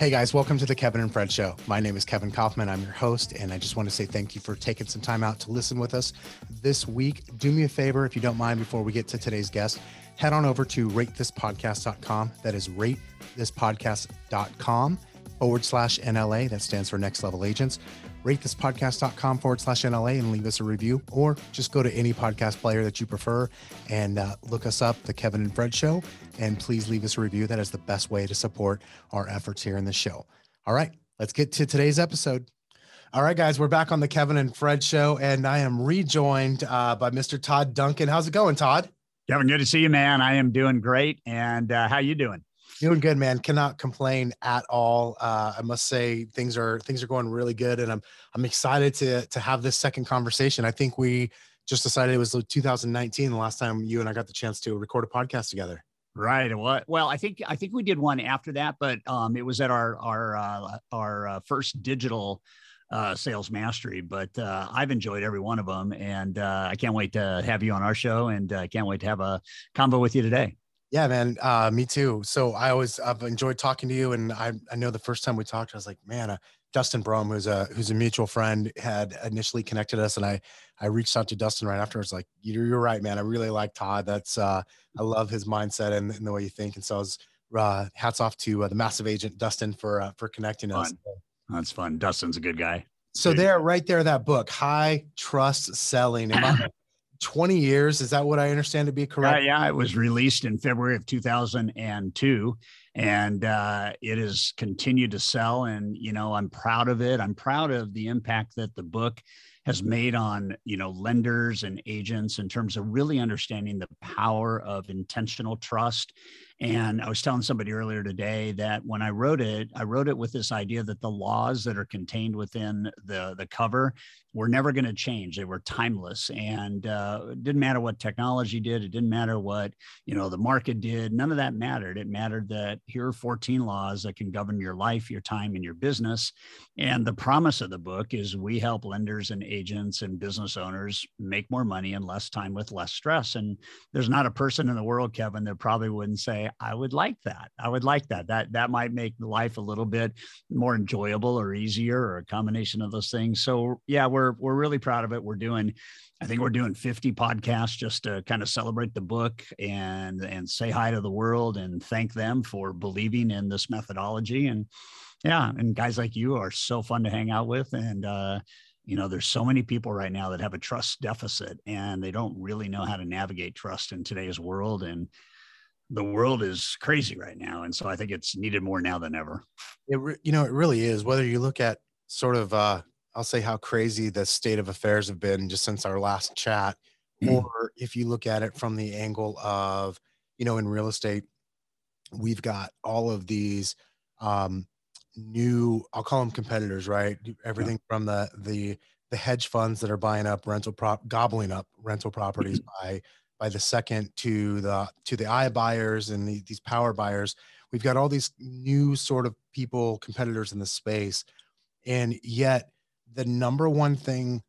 Hey guys, welcome to the Kevin and Fred Show. My name is Kevin Kaufman. I'm your host, and I just want to say thank you for taking some time out to listen with us this week. Do me a favor, if you don't mind, before we get to today's guest, head on over to ratethispodcast.com. That is ratethispodcast.com forward slash NLA. That stands for Next Level Agents. Rate this Ratethispodcast.com forward slash NLA and leave us a review, or just go to any podcast player that you prefer and uh, look us up, The Kevin and Fred Show, and please leave us a review. That is the best way to support our efforts here in the show. All right, let's get to today's episode. All right, guys, we're back on the Kevin and Fred show, and I am rejoined uh, by Mr. Todd Duncan. How's it going, Todd? Kevin, good to see you, man. I am doing great. And uh, how you doing? Doing good, man. Cannot complain at all. Uh, I must say things are things are going really good, and I'm I'm excited to to have this second conversation. I think we just decided it was 2019 the last time you and I got the chance to record a podcast together. Right. Well, well, I think I think we did one after that, but um, it was at our our uh, our uh, first digital uh, sales mastery. But uh, I've enjoyed every one of them, and uh, I can't wait to have you on our show, and I uh, can't wait to have a convo with you today. Yeah, man. Uh, me too. So I always I've enjoyed talking to you, and I I know the first time we talked, I was like, man, uh, Dustin Brohm, who's a who's a mutual friend, had initially connected us, and I I reached out to Dustin right afterwards, like, you're you're right, man. I really like Todd. That's uh, I love his mindset and, and the way you think, and so I was uh, hats off to uh, the massive agent Dustin for uh, for connecting fun. us. That's fun. Dustin's a good guy. So there, right there, that book, High Trust Selling. 20 years. Is that what I understand to be correct? Yeah, yeah. It was released in February of 2002 and uh, it has continued to sell. And, you know, I'm proud of it. I'm proud of the impact that the book has made on, you know, lenders and agents in terms of really understanding the power of intentional trust and I was telling somebody earlier today that when I wrote it, I wrote it with this idea that the laws that are contained within the, the cover were never going to change. They were timeless. And uh, it didn't matter what technology did. It didn't matter what, you know, the market did. None of that mattered. It mattered that here are 14 laws that can govern your life, your time, and your business. And the promise of the book is we help lenders and agents and business owners make more money in less time with less stress. And there's not a person in the world, Kevin, that probably wouldn't say, I would like that. I would like that. That that might make life a little bit more enjoyable or easier or a combination of those things. So yeah, we're we're really proud of it. We're doing I think we're doing 50 podcasts just to kind of celebrate the book and and say hi to the world and thank them for believing in this methodology and yeah, and guys like you are so fun to hang out with and uh you know there's so many people right now that have a trust deficit and they don't really know how to navigate trust in today's world and the world is crazy right now and so i think it's needed more now than ever it re- you know it really is whether you look at sort of uh i'll say how crazy the state of affairs have been just since our last chat mm. or if you look at it from the angle of you know in real estate we've got all of these um new i'll call them competitors right everything yeah. from the the the hedge funds that are buying up rental prop gobbling up rental properties by by the second to the to the iBuyers and the, these power buyers. We've got all these new sort of people competitors in the space. And yet the number one thing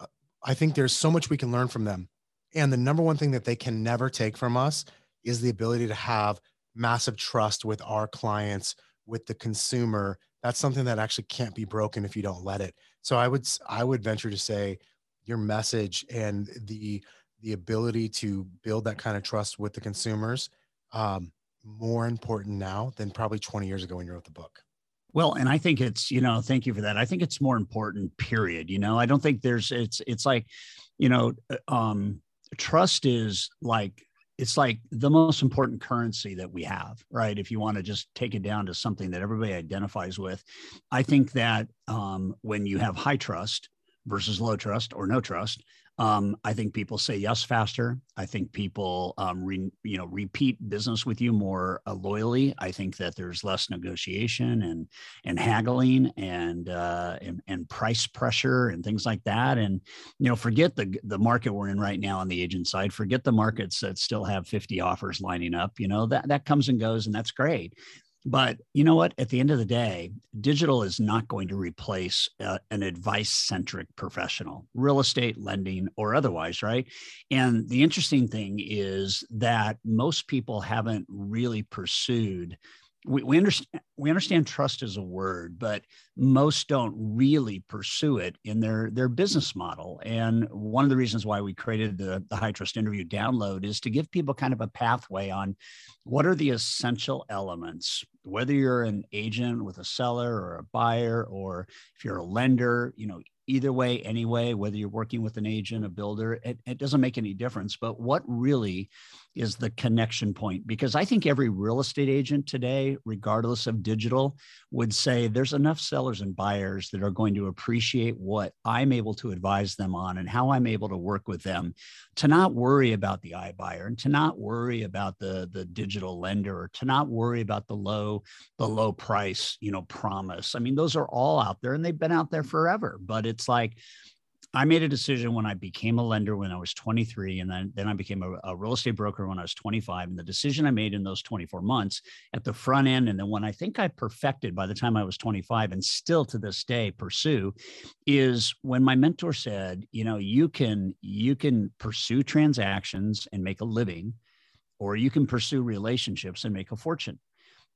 uh, i think there's so much we can learn from them. And the number one thing that they can never take from us is the ability to have massive trust with our clients with the consumer. That's something that actually can't be broken if you don't let it. So i would i would venture to say your message and the the ability to build that kind of trust with the consumers um, more important now than probably 20 years ago when you wrote the book. Well and i think it's you know thank you for that. I think it's more important period you know? I don't think there's it's it's like you know uh, um trust is like it's like the most important currency that we have right? If you want to just take it down to something that everybody identifies with i think that um, when you have high trust versus low trust or no trust um, I think people say yes faster. I think people, um, re, you know, repeat business with you more uh, loyally. I think that there's less negotiation and and haggling and, uh, and and price pressure and things like that. And you know, forget the the market we're in right now on the agent side. Forget the markets that still have 50 offers lining up. You know that that comes and goes, and that's great. But you know what? At the end of the day, digital is not going to replace uh, an advice centric professional, real estate, lending, or otherwise, right? And the interesting thing is that most people haven't really pursued we, we understand we understand trust as a word, but most don't really pursue it in their their business model. And one of the reasons why we created the, the High Trust Interview download is to give people kind of a pathway on what are the essential elements, whether you're an agent with a seller or a buyer, or if you're a lender, you know, either way, anyway, whether you're working with an agent, a builder, it, it doesn't make any difference. But what really is the connection point because I think every real estate agent today, regardless of digital, would say there's enough sellers and buyers that are going to appreciate what I'm able to advise them on and how I'm able to work with them to not worry about the iBuyer and to not worry about the, the digital lender or to not worry about the low, the low price, you know, promise. I mean, those are all out there and they've been out there forever, but it's like, I made a decision when I became a lender when I was 23, and then, then I became a, a, real estate broker when I was 25. And the decision I made in those 24 months at the front end, and then when I think I perfected by the time I was 25, and still to this day pursue, is when my mentor said, you know, you can you can pursue transactions and make a living, or you can pursue relationships and make a fortune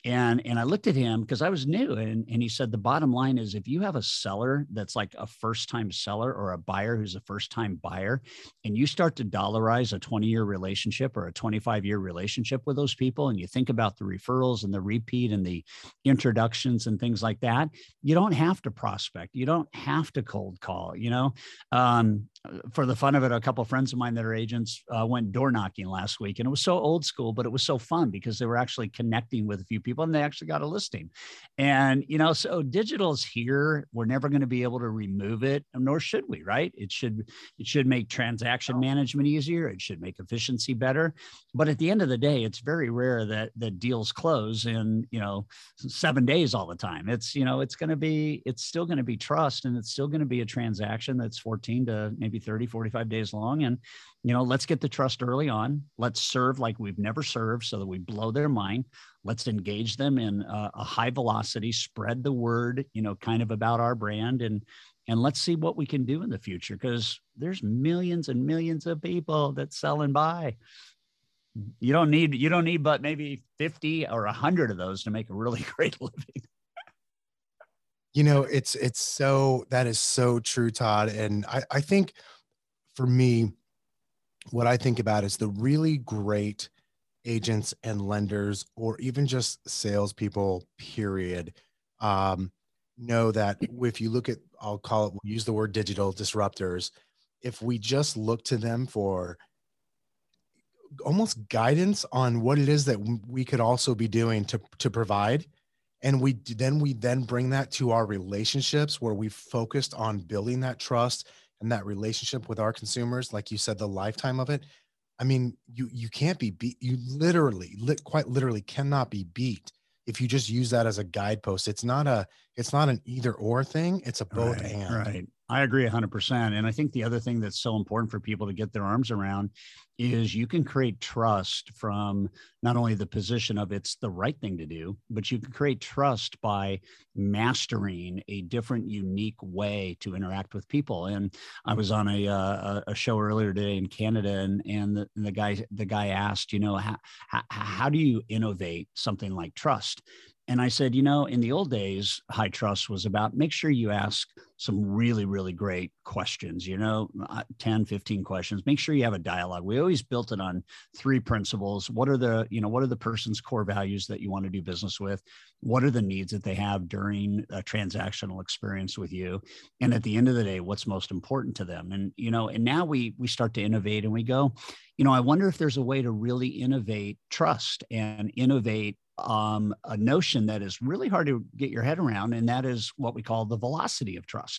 and and i looked at him because i was new and, and he said the bottom line is if you have a seller that's like a first time seller or a buyer who's a first time buyer and you start to dollarize a 20 year relationship or a 25 year relationship with those people and you think about the referrals and the repeat and the introductions and things like that you don't have to prospect. You don't have to cold call you know? Um, for the fun of it, a couple of friends of mine that are agents uh, went door knocking last week, and it was so old school, but it was so fun because they were actually connecting with a few people, and they actually got a listing. And you know, so digital is here. We're never going to be able to remove it, nor should we. Right? It should it should make transaction management easier. It should make efficiency better. But at the end of the day, it's very rare that that deals close in you know seven days all the time. It's you know it's going to be it's still going to be trust, and it's still going to be a transaction that's 14 to maybe maybe 30, 45 days long. And, you know, let's get the trust early on. Let's serve like we've never served so that we blow their mind. Let's engage them in a, a high velocity, spread the word, you know, kind of about our brand and, and let's see what we can do in the future because there's millions and millions of people that sell and buy you don't need you don't need but maybe 50 or 100 of those to make a really great living you know, it's it's so that is so true, Todd. And I, I think for me, what I think about is the really great agents and lenders, or even just salespeople, period, um, know that if you look at, I'll call it, we'll use the word digital disruptors. If we just look to them for almost guidance on what it is that we could also be doing to to provide and we then we then bring that to our relationships where we focused on building that trust and that relationship with our consumers like you said the lifetime of it. I mean you you can't be beat you literally li- quite literally cannot be beat if you just use that as a guidepost. It's not a it's not an either or thing it's a both right, and. right I agree 100%. And I think the other thing that's so important for people to get their arms around is you can create trust from not only the position of it's the right thing to do, but you can create trust by mastering a different, unique way to interact with people. And I was on a, uh, a show earlier today in Canada, and, and the, the guy the guy asked, you know, how, how, how do you innovate something like trust? And I said, you know, in the old days, high trust was about make sure you ask some really, really great questions, you know, uh, 10, 15 questions. Make sure you have a dialogue. We always built it on three principles. What are the, you know, what are the person's core values that you want to do business with? What are the needs that they have during a transactional experience with you? And at the end of the day, what's most important to them? And, you know, and now we we start to innovate and we go, you know, I wonder if there's a way to really innovate trust and innovate um, a notion that is really hard to get your head around, and that is what we call the velocity of trust.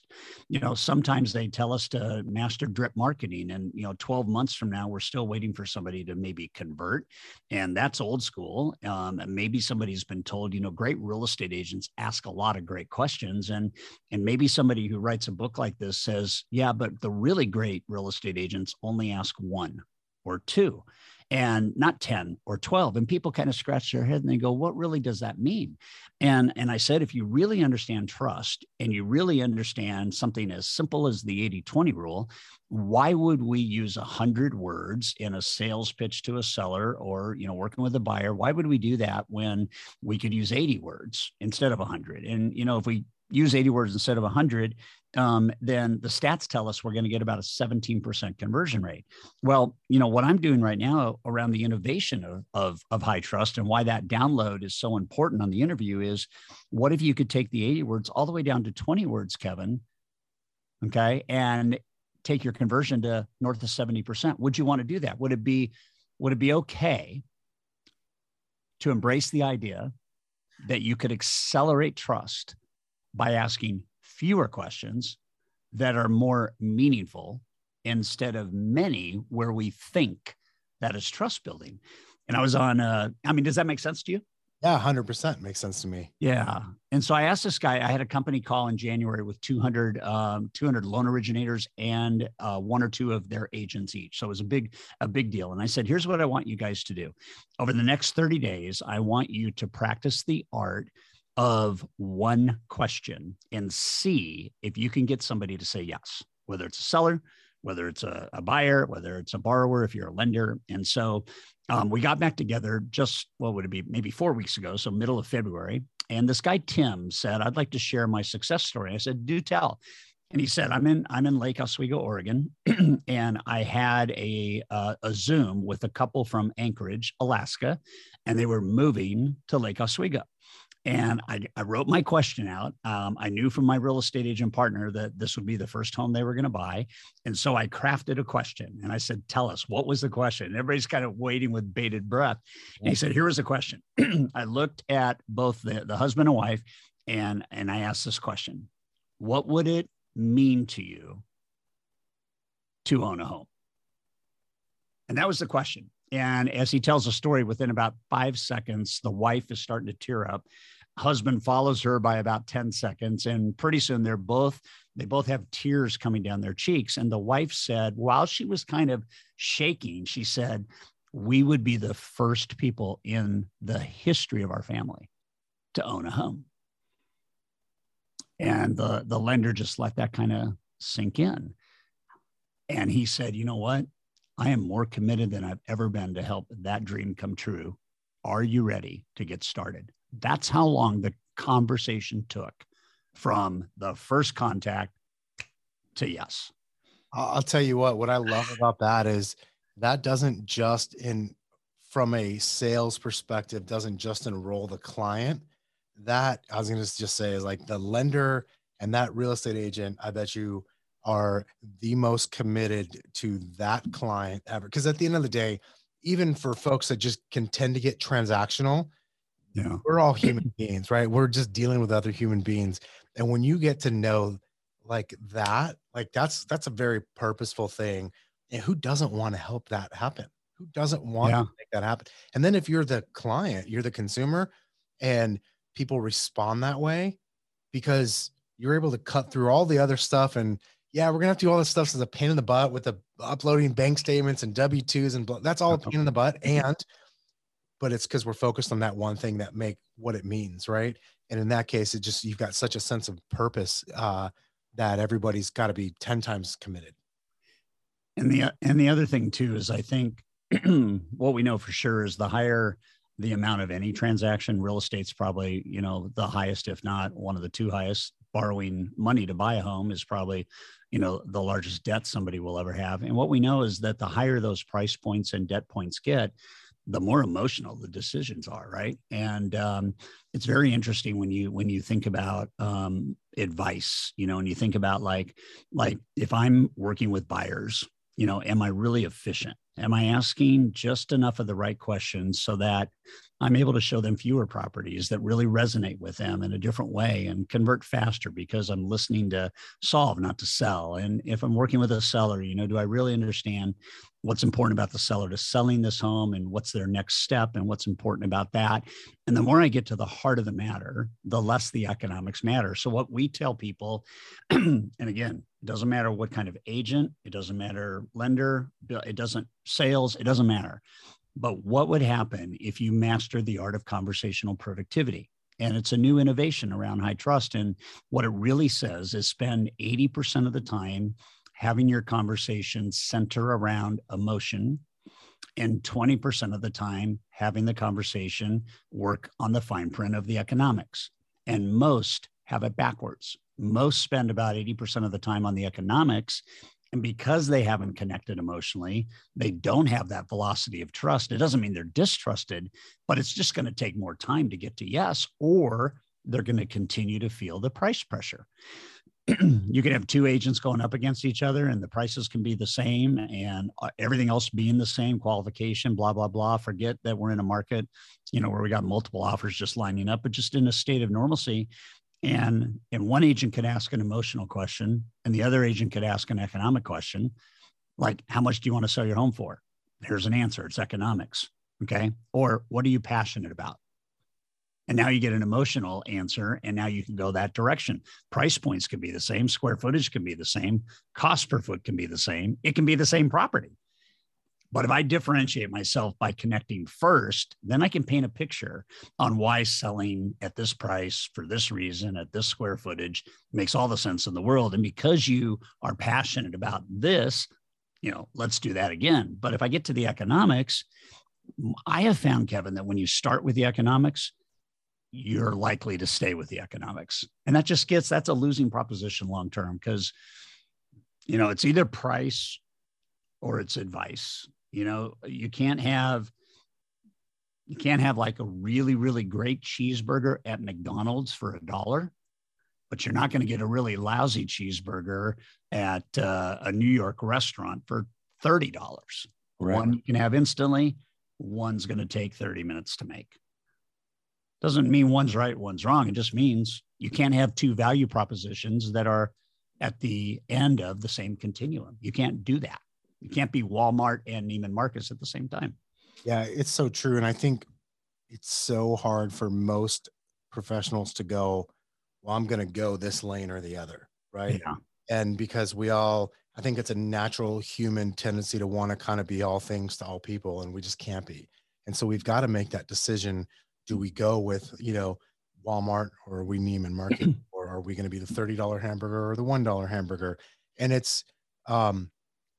You know, sometimes they tell us to master drip marketing, and you know, 12 months from now, we're still waiting for somebody to maybe convert, and that's old school. Um, and maybe somebody's been told, you know, great real estate agents ask a lot of great questions, and and maybe somebody who writes a book like this says, yeah, but the really great real estate agents only ask one or two and not 10 or 12 and people kind of scratch their head and they go what really does that mean? And and i said if you really understand trust and you really understand something as simple as the 80-20 rule why would we use 100 words in a sales pitch to a seller or you know working with a buyer? Why would we do that when we could use 80 words instead of 100 and you know if we use 80 words instead of 100 um, then the stats tell us we're going to get about a 17% conversion rate. Well, you know, what I'm doing right now around the innovation of, of, of high trust and why that download is so important on the interview is what if you could take the 80 words all the way down to 20 words, Kevin? Okay. And take your conversion to north of 70%. Would you want to do that? Would it be, would it be okay to embrace the idea that you could accelerate trust by asking fewer questions that are more meaningful instead of many where we think that is trust building. And I was on, uh, I mean, does that make sense to you? Yeah, 100% makes sense to me. Yeah. And so I asked this guy, I had a company call in January with 200, um, 200 loan originators and uh, one or two of their agents each. So it was a big, a big deal. And I said, here's what I want you guys to do. Over the next 30 days, I want you to practice the art of one question and see if you can get somebody to say yes, whether it's a seller, whether it's a, a buyer, whether it's a borrower, if you're a lender. And so um, we got back together just, what would it be, maybe four weeks ago, so middle of February. And this guy, Tim, said, I'd like to share my success story. I said, do tell. And he said, "I'm in I'm in Lake Oswego, Oregon, and I had a uh, a Zoom with a couple from Anchorage, Alaska, and they were moving to Lake Oswego. And I, I wrote my question out. Um, I knew from my real estate agent partner that this would be the first home they were going to buy. And so I crafted a question and I said, Tell us, what was the question? And everybody's kind of waiting with bated breath. And he said, Here was the question. I looked at both the, the husband and wife and, and I asked this question What would it mean to you to own a home? And that was the question. And as he tells a story, within about five seconds, the wife is starting to tear up. Husband follows her by about 10 seconds. And pretty soon they're both, they both have tears coming down their cheeks. And the wife said, while she was kind of shaking, she said, We would be the first people in the history of our family to own a home. And the, the lender just let that kind of sink in. And he said, You know what? I am more committed than I've ever been to help that dream come true. Are you ready to get started? That's how long the conversation took from the first contact to yes. I'll tell you what, what I love about that is that doesn't just in from a sales perspective, doesn't just enroll the client. That I was going to just say is like the lender and that real estate agent, I bet you are the most committed to that client ever. Because at the end of the day, even for folks that just can tend to get transactional, yeah. we're all human beings, right? We're just dealing with other human beings. And when you get to know like that, like that's that's a very purposeful thing. And who doesn't want to help that happen? Who doesn't want yeah. to make that happen? And then if you're the client, you're the consumer, and people respond that way because you're able to cut through all the other stuff and yeah, we're gonna have to do all this stuff as a pain in the butt with the uploading bank statements and W twos and blah, that's all a pain in the butt. And but it's because we're focused on that one thing that make what it means, right? And in that case, it just you've got such a sense of purpose uh, that everybody's got to be ten times committed. And the and the other thing too is I think what we know for sure is the higher the amount of any transaction, real estate's probably you know the highest, if not one of the two highest borrowing money to buy a home is probably you know the largest debt somebody will ever have. And what we know is that the higher those price points and debt points get the more emotional the decisions are right? And um, it's very interesting when you when you think about um, advice you know and you think about like like if i'm working with buyers you know am i really efficient? Am i asking just enough of the right questions so that I'm able to show them fewer properties that really resonate with them in a different way and convert faster because I'm listening to solve, not to sell. And if I'm working with a seller, you know, do I really understand what's important about the seller to selling this home and what's their next step and what's important about that? And the more I get to the heart of the matter, the less the economics matter. So, what we tell people, and again, it doesn't matter what kind of agent, it doesn't matter lender, it doesn't sales, it doesn't matter But what would happen if you mastered the art of conversational productivity? And it's a new innovation around high trust. And what it really says is spend 80% of the time having your conversation center around emotion and 20% of the time having the conversation work on the fine print of the economics. And most have it backwards. Most spend about 80% of the time on the economics and because they haven't connected emotionally, they don't have that velocity of trust. It doesn't mean they're distrusted, but it's just going to take more time to get to yes, or they're going to continue to feel the price pressure. you can have two agents going up against each other and the prices can be the same and uh, everything else being the same qualification blah blah blah forget that we're in a market you know where we got multiple offers just lining up but just in a state of normalcy and and one agent could ask an emotional question and the other agent could ask an economic question like how much do you want to sell your home for? Here's an answer. It's economics. Okay? Or what are you passionate about? And now you get an emotional answer and now you can go that direction. Price points can be the same. Square footage can be the same. Cost per foot can be the same. It can be the same property but if I differentiate myself by connecting first, then I can paint a picture on why selling at this price for this reason at this square footage makes all the sense in the world. And because you are passionate about this, you know, let's do that again. But if I get to the economics, I have found, Kevin, that when you start with the economics, you're likely to stay with the economics. And that just gets, that's a losing proposition long term because, you know, it's either price or it's advice you know, you can't have you can't have like a really really great cheeseburger at McDonald's for a dollar, but you're not going to get a really lousy cheeseburger at uh, a New York restaurant for thirty dollars. Right. One you can have instantly. One's going to take thirty minutes to make. Doesn't mean one's right, one's wrong. It just means you can't have two value propositions that are at the end of the same continuum. You can't do that. You can't be Walmart and Neiman Marcus at the same time. Yeah, it's so true. And I think it's so hard for most professionals to go, well, I'm going to go this lane or the other. Right. Yeah. And because we all, I think it's a natural human tendency to want to kind of be all things to all people, and we just can't be. And so we've got to make that decision. Do we go with, you know, Walmart or are we Neiman Marcus or are we going to be the $30 hamburger or the $1 hamburger? And it's, um,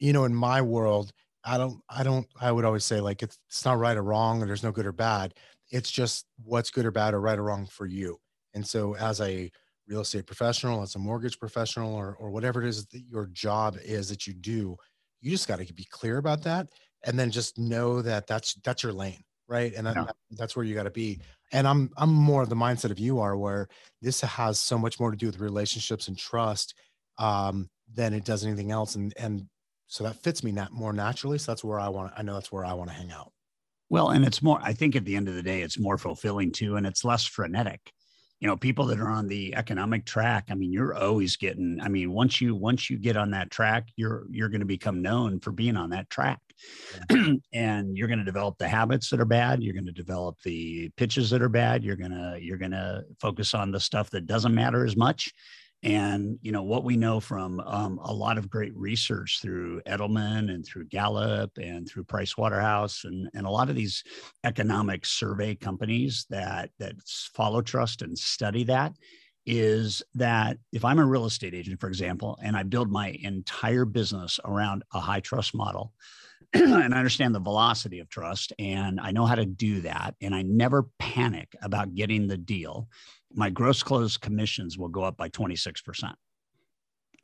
you know, in my world, I don't, I don't, I would always say like it's, it's not right or wrong, or there's no good or bad. It's just what's good or bad or right or wrong for you. And so, as a real estate professional, as a mortgage professional, or or whatever it is that your job is that you do, you just got to be clear about that, and then just know that that's that's your lane, right? And yeah. that's where you got to be. And I'm I'm more of the mindset of you are, where this has so much more to do with relationships and trust um, than it does anything else. And and so that fits me not more naturally. So that's where i want i know that's where i want to hang out. Well and it's more i think at the end of the day it's more fulfilling too and it's less frenetic. You know people that are on the economic track i mean you're always getting i mean once you once you get on that track you're you're going to become known for being on that track. And you're going to develop the habits that are bad you're going to develop the pitches that are bad you're going to you're going to focus on the stuff that doesn't matter as much and you know what we know from um, a lot of great research through Edelman and through Gallup and through Price Waterhouse and, and a lot of these economic survey companies that that follow trust and study that is that if I'm a real estate agent, for example, and I build my entire business around a high trust model, and I understand the velocity of trust and I know how to do that, and I never panic about getting the deal my gross close commissions will go up by 26%.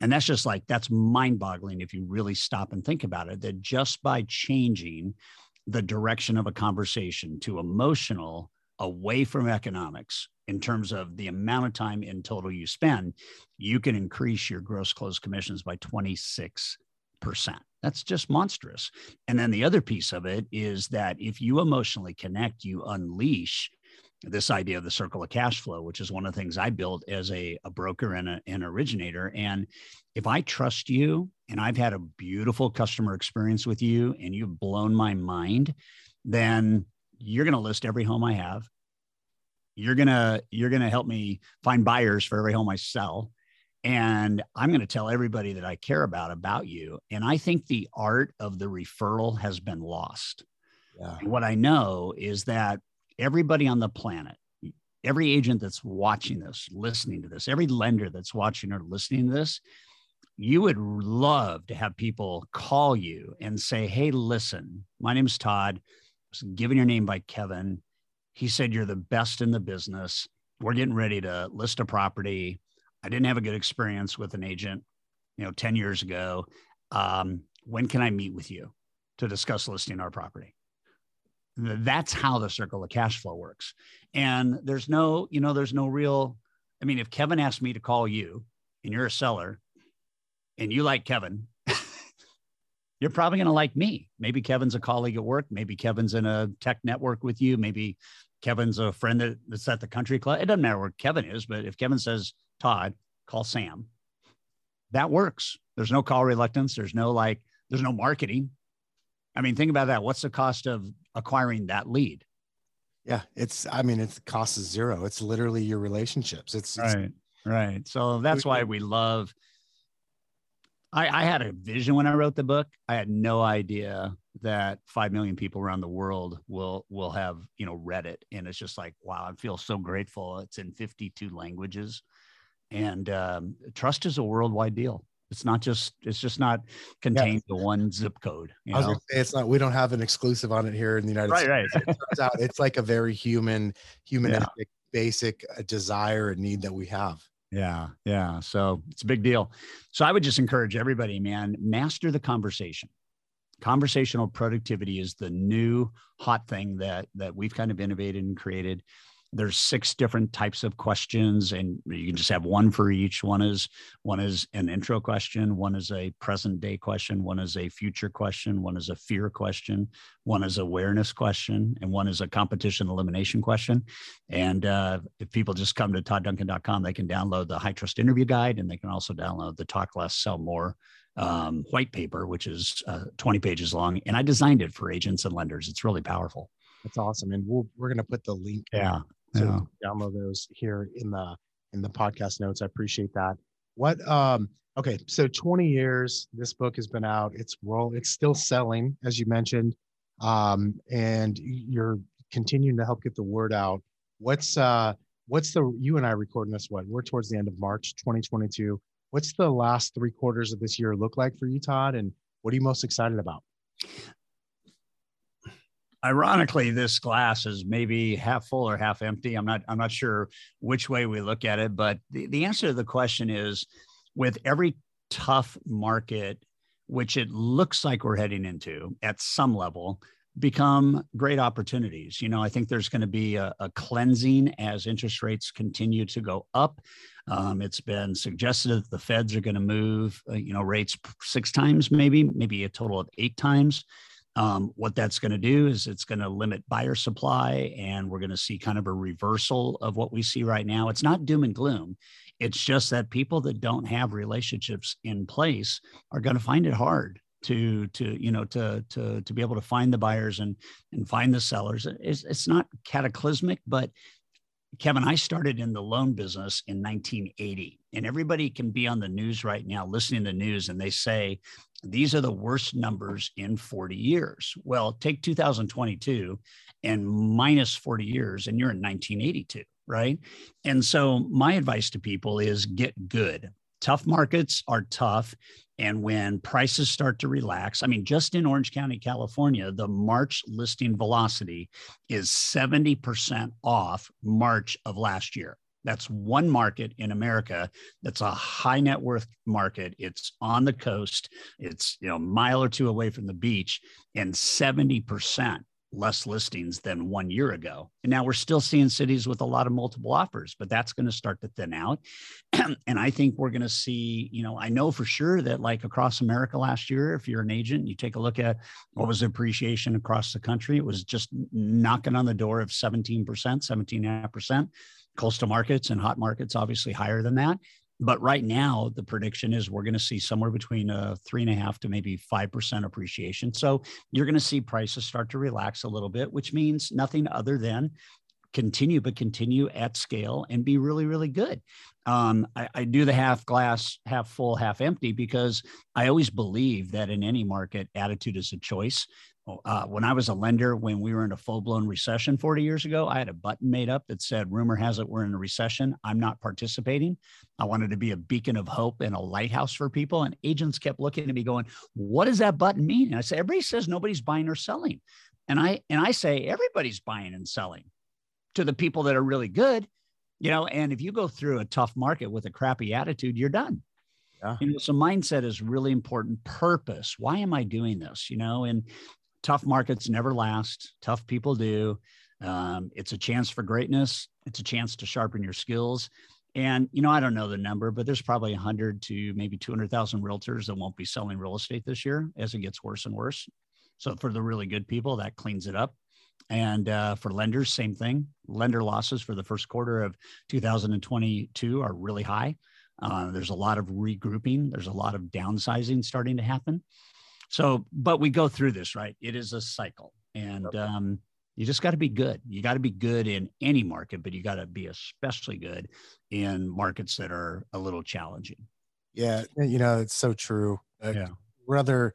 And that's just like, that's mind boggling if you really stop and think about it, that just by changing the direction of a conversation to emotional away from economics in terms of the amount of time in total you spend, you can increase your gross close commissions by 26%. That's just monstrous. And then the other piece of it is that if you emotionally connect, you unleash this idea of the circle of cash flow, which is one of the things I built as a, a broker and a, an originator. And if I trust you and I've had a beautiful customer experience with you and you've blown my mind, then you're going to list every home I have. You're going to you're going to help me find buyers for every home I sell and I'm going to tell everybody that I care about about you. And I think the art of the referral has been lost Yeah. What I know is that everybody on the planet, every agent that's watching this, listening to this, every lender that's watching or listening to this, you would love to have people call you and say, Hey, listen, my name's Todd. I was given your name by Kevin. He said you're the best in the business. We're getting ready to list a property. I didn't have a good experience with an agent, you know, 10 years ago. Um, when can I meet with you to discuss listing our property? That's how the circle of cash flow works. And there's no, you know, there's no real, I mean, if Kevin asked me to call you and you're a seller and you like Kevin, you're probably going to like me. Maybe Kevin's a colleague at work. Maybe Kevin's in a tech network with you. Maybe Kevin's a friend that, that's at the country club. It doesn't matter where Kevin is, but if Kevin says, Todd, call Sam, that works. There's no call reluctance. There's no like, there's no marketing. I mean, think about that. What's the cost of acquiring that lead? Yeah, it's. I mean, it's cost is zero. It's literally your relationships. It's, it's right, right. So that's why we love. I, I had a vision when I wrote the book. I had no idea that five million people around the world will will have you know read it, and it's just like wow, I feel so grateful. It's in fifty two languages, and um, trust is a worldwide deal. It's not just it's just not contained yeah. to one zip code. I was know? gonna say it's not. We don't have an exclusive on it here in the United right, States. Right, right. out, it's like a very human, humanistic, yeah. basic uh, desire and need that we have. Yeah, yeah. So it's a big deal. So I would just encourage everybody, man, master the conversation. Conversational productivity is the new hot thing that that we've kind of innovated and created there's six different types of questions and you can just have one for each. One is one is an intro question one is a present day question one is a future question one is a fear question one is awareness question and one is a competition elimination question. And uh, if people just come to toddduncan.com they can download the high trust interview guide and they can also download the talk less sell more um, white paper which is uh, 20 pages long. And i designed it for agents and lenders. It's really powerful. That's awesome and we'll, we're going to put the link yeah so yeah. download those here in the in the podcast notes. I appreciate that. What um okay, so 20 years this book has been out. It's roll it's still selling as you mentioned. Um and you're continuing to help get the word out. What's uh what's the you and I recording this what? We're towards the end of March 2022. What's the last 3 quarters of this year look like for you Todd and what are you most excited about? Ironically this glass is maybe half full or half empty. I'm not i'm not sure which way we look at it but the, the answer to the question is with every tough market which it looks like we're heading into at some level become great opportunities. You know i think there's going to be a, a, cleansing as interest rates continue to go up. Um, it's been suggested that the feds are going to move uh, you know rates six times maybe maybe a total of eight times um, what that's going to do is it's going to limit buyer supply, and we're going to see kind of a reversal of what we see right now. It's not doom and gloom. It's just that people that don't have relationships in place are going to find it hard to to you know to to to be able to find the buyers and and find the sellers. It's it's not cataclysmic, but Kevin, I started in the loan business in 1980, and everybody can be on the news right now listening to the news, and they say these are the worst numbers in 40 years. Well, take 2022 and minus 40 years, and you're in 1982, right? And so, my advice to people is get good. Tough markets are tough. And when prices start to relax, I mean, just in Orange County, California, the March listing velocity is 70% off March of last year. That's one market in America that's a high net worth market. It's on the coast. It's you know a mile or two away from the beach, and 70% less listings than one year ago. And now we're still seeing cities with a lot of multiple offers, but that's going to start to thin out. and I think we're going to see, you know, I know for sure that like across America last year, if you're an agent, you take a look at what was the appreciation across the country, it was just knocking on the door of 17%, 17.5% coastal markets and hot markets obviously higher than that but right now the prediction is we're going to see somewhere between a three and a half to maybe five percent appreciation. So you're going to see prices start to relax a little bit which means nothing other than continue but continue at scale and be really really good. Um, I, I do the half glass half full half empty because i always believe that in any market attitude is a choice uh, when I was a lender, when we were in a full blown recession 40 years ago, I had a button made up that said, Rumor has it we're in a recession. I'm not participating. I wanted to be a beacon of hope and a lighthouse for people. And agents kept looking at me going, What does that button mean? And I said, Everybody says nobody's buying or selling. And I and I say everybody's buying and selling to the people that are really good, you know. And if you go through a tough market with a crappy attitude, you're done. Yeah. You know, so mindset is really important. Purpose. Why am I doing this? You know, and tough markets never last. Tough people do. Um, it's a chance for greatness. It's a chance to sharpen your skills. And you know, I don't know the number, but there's probably 100 to maybe 200,000 realtors that won't be selling real estate this year as it gets worse and worse. So for the really good people, that cleans it up. And uh, for lenders, same thing. Lender losses for the first quarter of 2022 are really high. Uh, there's a lot of regrouping. There's a lot of downsizing starting to happen. So, but we go through this, right? It is a cycle. And um, you just got to be good. You got to be good in any market, but you got to be especially good in markets that are a little challenging. Yeah. You know, it's so true. Uh, yeah. Whether,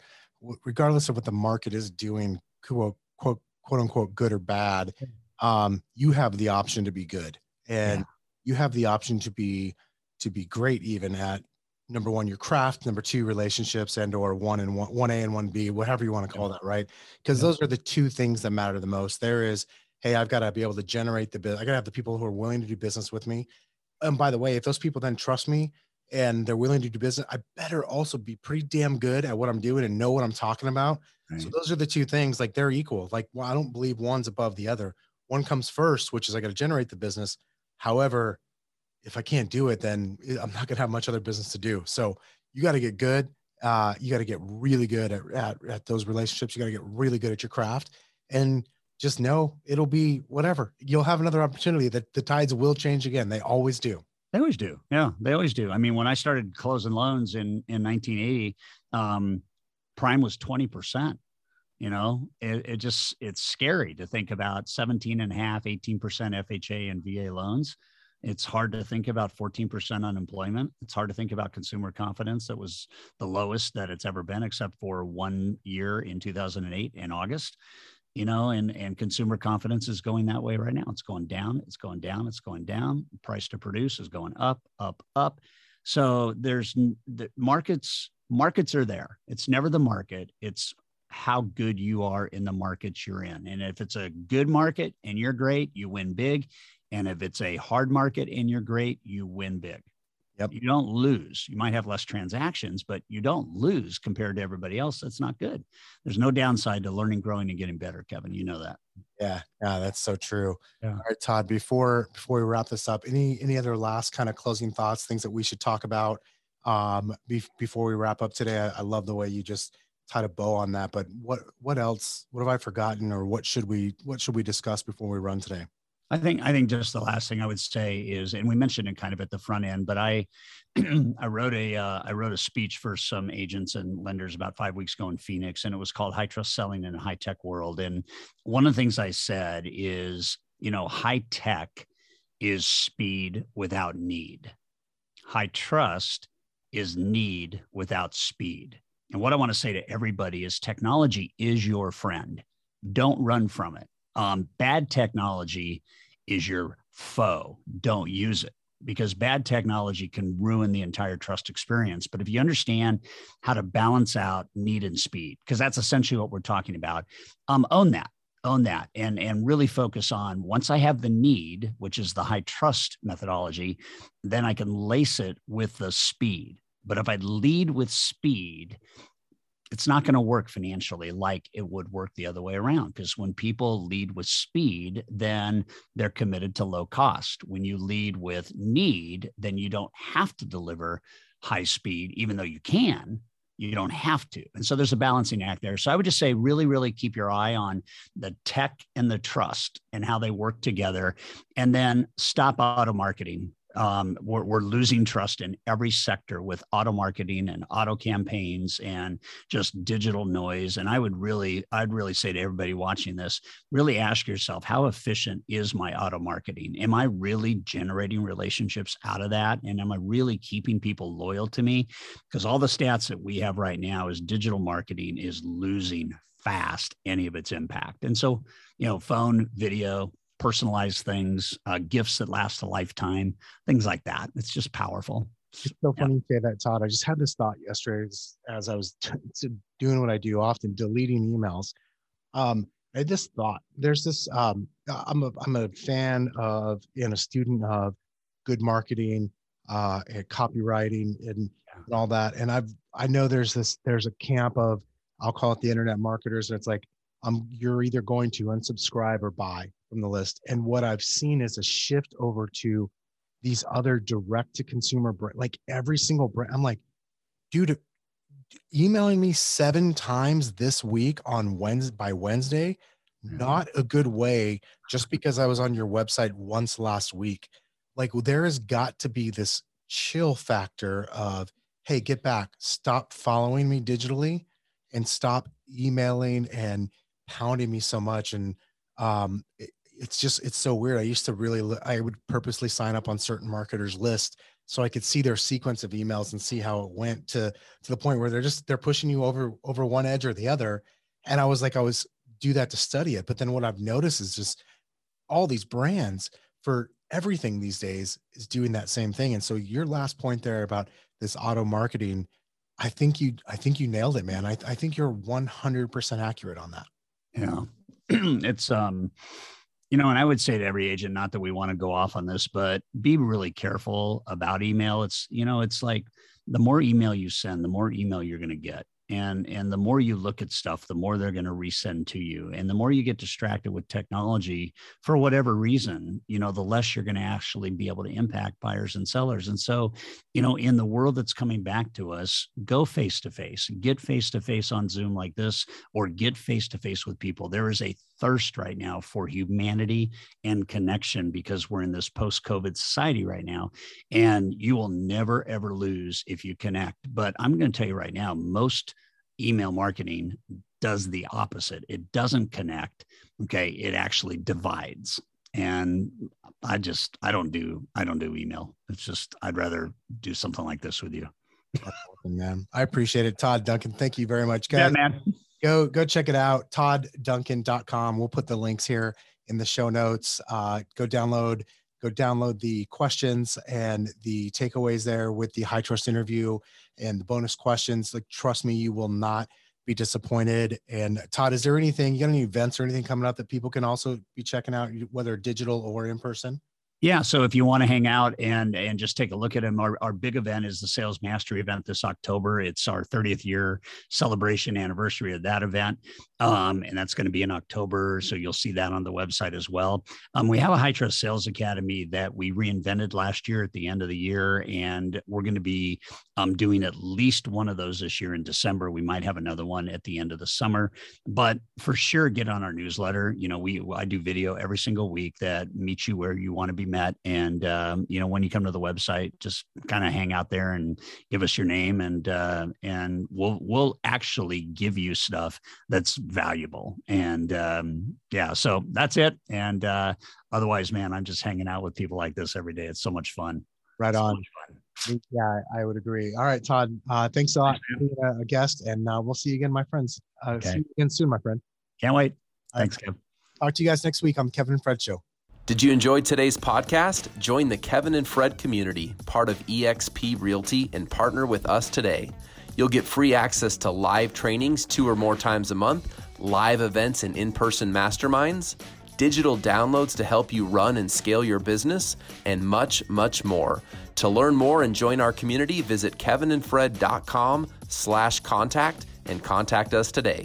regardless of what the market is doing, quote, quote, quote unquote, good or bad, um, you have the option to be good and yeah. you have the option to be, to be great even at number one your craft number two relationships and or one and one one a and one b whatever you want to call that right? Because those are the two things that matter the most. There is hey i've got to be able to generate the business i got to have the people who are willing to do business with me. And by the way if those people then trust me and they're willing to do business i better also be pretty damn good at what i'm doing and know what i'm talking about. Right. so those are the two things like they're equal. Like well, i don't believe one's above the other. One comes first which is i got to generate the business. However if I can't do it, then I'm not going to have much other business to do. So you got to get good. Uh, you got to get really good at, at, at those relationships. You got to get really good at your craft and just know it'll be whatever. You'll have another opportunity that the tides will change again. They always do. They always do. Yeah, they always do. I mean, when I started closing loans in, in 1980, um, prime was 20%. You know, it, it just, it's scary to think about 17 and a half, 18% FHA and VA loans it's hard to think about 14% unemployment. It's hard to think about consumer confidence that was the lowest that it's ever been, except for one year in 2008 in August. You know, and and consumer confidence is going that way right now. It's going down. It's going down. It's going down. Price to produce is going up, up, up. So there's the markets. Markets are there. It's never the market. It's how good you are in the markets you're in. And if it's a good market and you're great, you win big. And if it's a hard market and you're great, you win big. Yep. You don't lose. You might have less transactions, but you don't lose compared to everybody else. That's not good. There's no downside to learning, growing, and getting better, Kevin. You know that. Yeah, yeah, that's so true. Yeah. All right, Todd. Before before we wrap this up, any any other last kind of closing thoughts, things that we should talk about um, be, before we wrap up today? I, I love the way you just tied a bow on that. But what what else? What have I forgotten, or what should we what should we discuss before we run today? I think I think just the last thing I would say is, and we mentioned it kind of at the front end, but I I wrote a uh, I wrote a speech for some agents and lenders about five weeks ago in Phoenix, and it was called High Trust Selling in a High Tech World. And one of the things I said is, you know, high tech is speed without need. High trust is need without speed. And what I want to say to everybody is technology is your friend. Don't run from it. Um, bad technology is your foe. Don't use it because bad technology can ruin the entire trust experience. But if you understand how to balance out need and speed, because that's essentially what we're talking about, um, own that, own that, and and really focus on once I have the need, which is the high trust methodology, then I can lace it with the speed. But if I lead with speed, it's not going to work financially like it would work the other way around. Because when people lead with speed, then they're committed to low cost. When you lead with need, then you don't have to deliver high speed, even though you can. You don't have to. And so there's a balancing act there. So I would just say, really, really keep your eye on the tech and the trust and how they work together. And then stop auto marketing um, we're, we're losing trust in every sector with auto marketing and auto campaigns and just digital noise. And i would really i'd really say to everybody watching this really ask yourself how efficient is my auto marketing? Am i really generating relationships out of that? And am i really keeping people loyal to me? Because all the stats that we have right now is digital marketing is losing fast any of its impact. And so, you know, phone, video, personalized things, uh, gifts that last a lifetime, things like that. It's just powerful. It's so funny yeah. you say that, Todd. I just had this thought yesterday as, as I was t- doing what I do often, deleting emails. Um, I this thought. There's this. Um, I'm a I'm a fan of and a student of good marketing, uh, and copywriting, and, and all that. And I've I know there's this there's a camp of I'll call it the internet marketers. And it's like um, you're either going to unsubscribe or buy from the list. And what I've seen is a shift over to these other direct to consumer brand, like every single brand. I'm like, dude, emailing me seven times this week on Wednesday by Wednesday, mm-hmm. not a good way just because I was on your website once last week. Like there has got to be this chill factor of, hey, get back, stop following me digitally and stop emailing and pounding me so much. And um, it, it's just, it's so weird. I used to really, I would purposely sign up on certain marketers list so I could see their sequence of emails and see how it went to to the point where they're just they're pushing you over over one edge or the other. And I was like, I was do that to study it. But then what I've noticed is just all these brands for everything these days is doing that same thing. And so your last point there about this auto marketing, I think you I think you nailed it, man. I, I think you're 100% accurate on that. Yeah. it's um you know, and I would say to every agent, not that we want to go off on this, but be really careful about email. It's, you know, it's like the more email you send, the more email you're going to get. And and the more you look at stuff the more they're going to resend to you. And the more you get distracted with technology for whatever reason you know the less you're going to actually be able to impact buyers and sellers. And so you know in the world that's coming back to us go face to face get face to face on zoom like this or get face to face with people. There is a thirst right now for humanity and connection because we're in this post covid society right now and you will never ever lose if you connect but i'm going to tell you right now most email marketing does the opposite. It doesn't connect. Okay. It actually divides. And I just, I don't do, I don't do email. It's just, I'd rather do something like this with you. Awesome, man. I appreciate it. Todd Duncan. Thank you very much. Guys, yeah, man. Go, go check it out. ToddDuncan.com. We'll put the links here in the show notes. Uh, go download go download the questions and the takeaways there with the high trust interview and the bonus questions. Like, trust me, you will not be disappointed. And Todd, is there anything, you got any events or anything coming up that people can also be checking out, whether digital or in person? Yeah. So if you want to hang out and and just take a look at them, our, our big event is the Sales Mastery event this October. It's our 30th year celebration anniversary of that event. Um, and that's going to be in October. So you'll see that on the website as well. Um, we have a high trust sales academy that we reinvented last year at the end of the year. And we're going to be um, doing at least one of those this year in December. We might have another one at the end of the summer, but for sure, get on our newsletter. You know, we, I do video every single week that meets you where you want to be met. And, um, you know, when you come to the website, just kind of hang out there and give us your name and, uh, and we'll, we'll actually give you stuff that's valuable. And, um, yeah, so that's it. And, uh, otherwise, man, I'm just hanging out with people like this every day. It's so much fun. Right on. Yeah, I would agree. All right, Todd. Uh, thanks a lot for being a, a guest, and uh, we'll see you again, my friends. Uh, okay. See you again soon, my friend. Can't wait. Thanks, Kev. Talk to you guys next week on Kevin and Fred Show. Did you enjoy today's podcast? Join the Kevin and Fred community, part of eXp Realty, and partner with us today. You'll get free access to live trainings two or more times a month, live events and in person masterminds, digital downloads to help you run and scale your business, and much, much more. To learn more and join our community, visit kevinandfred.com slash contact and contact us today.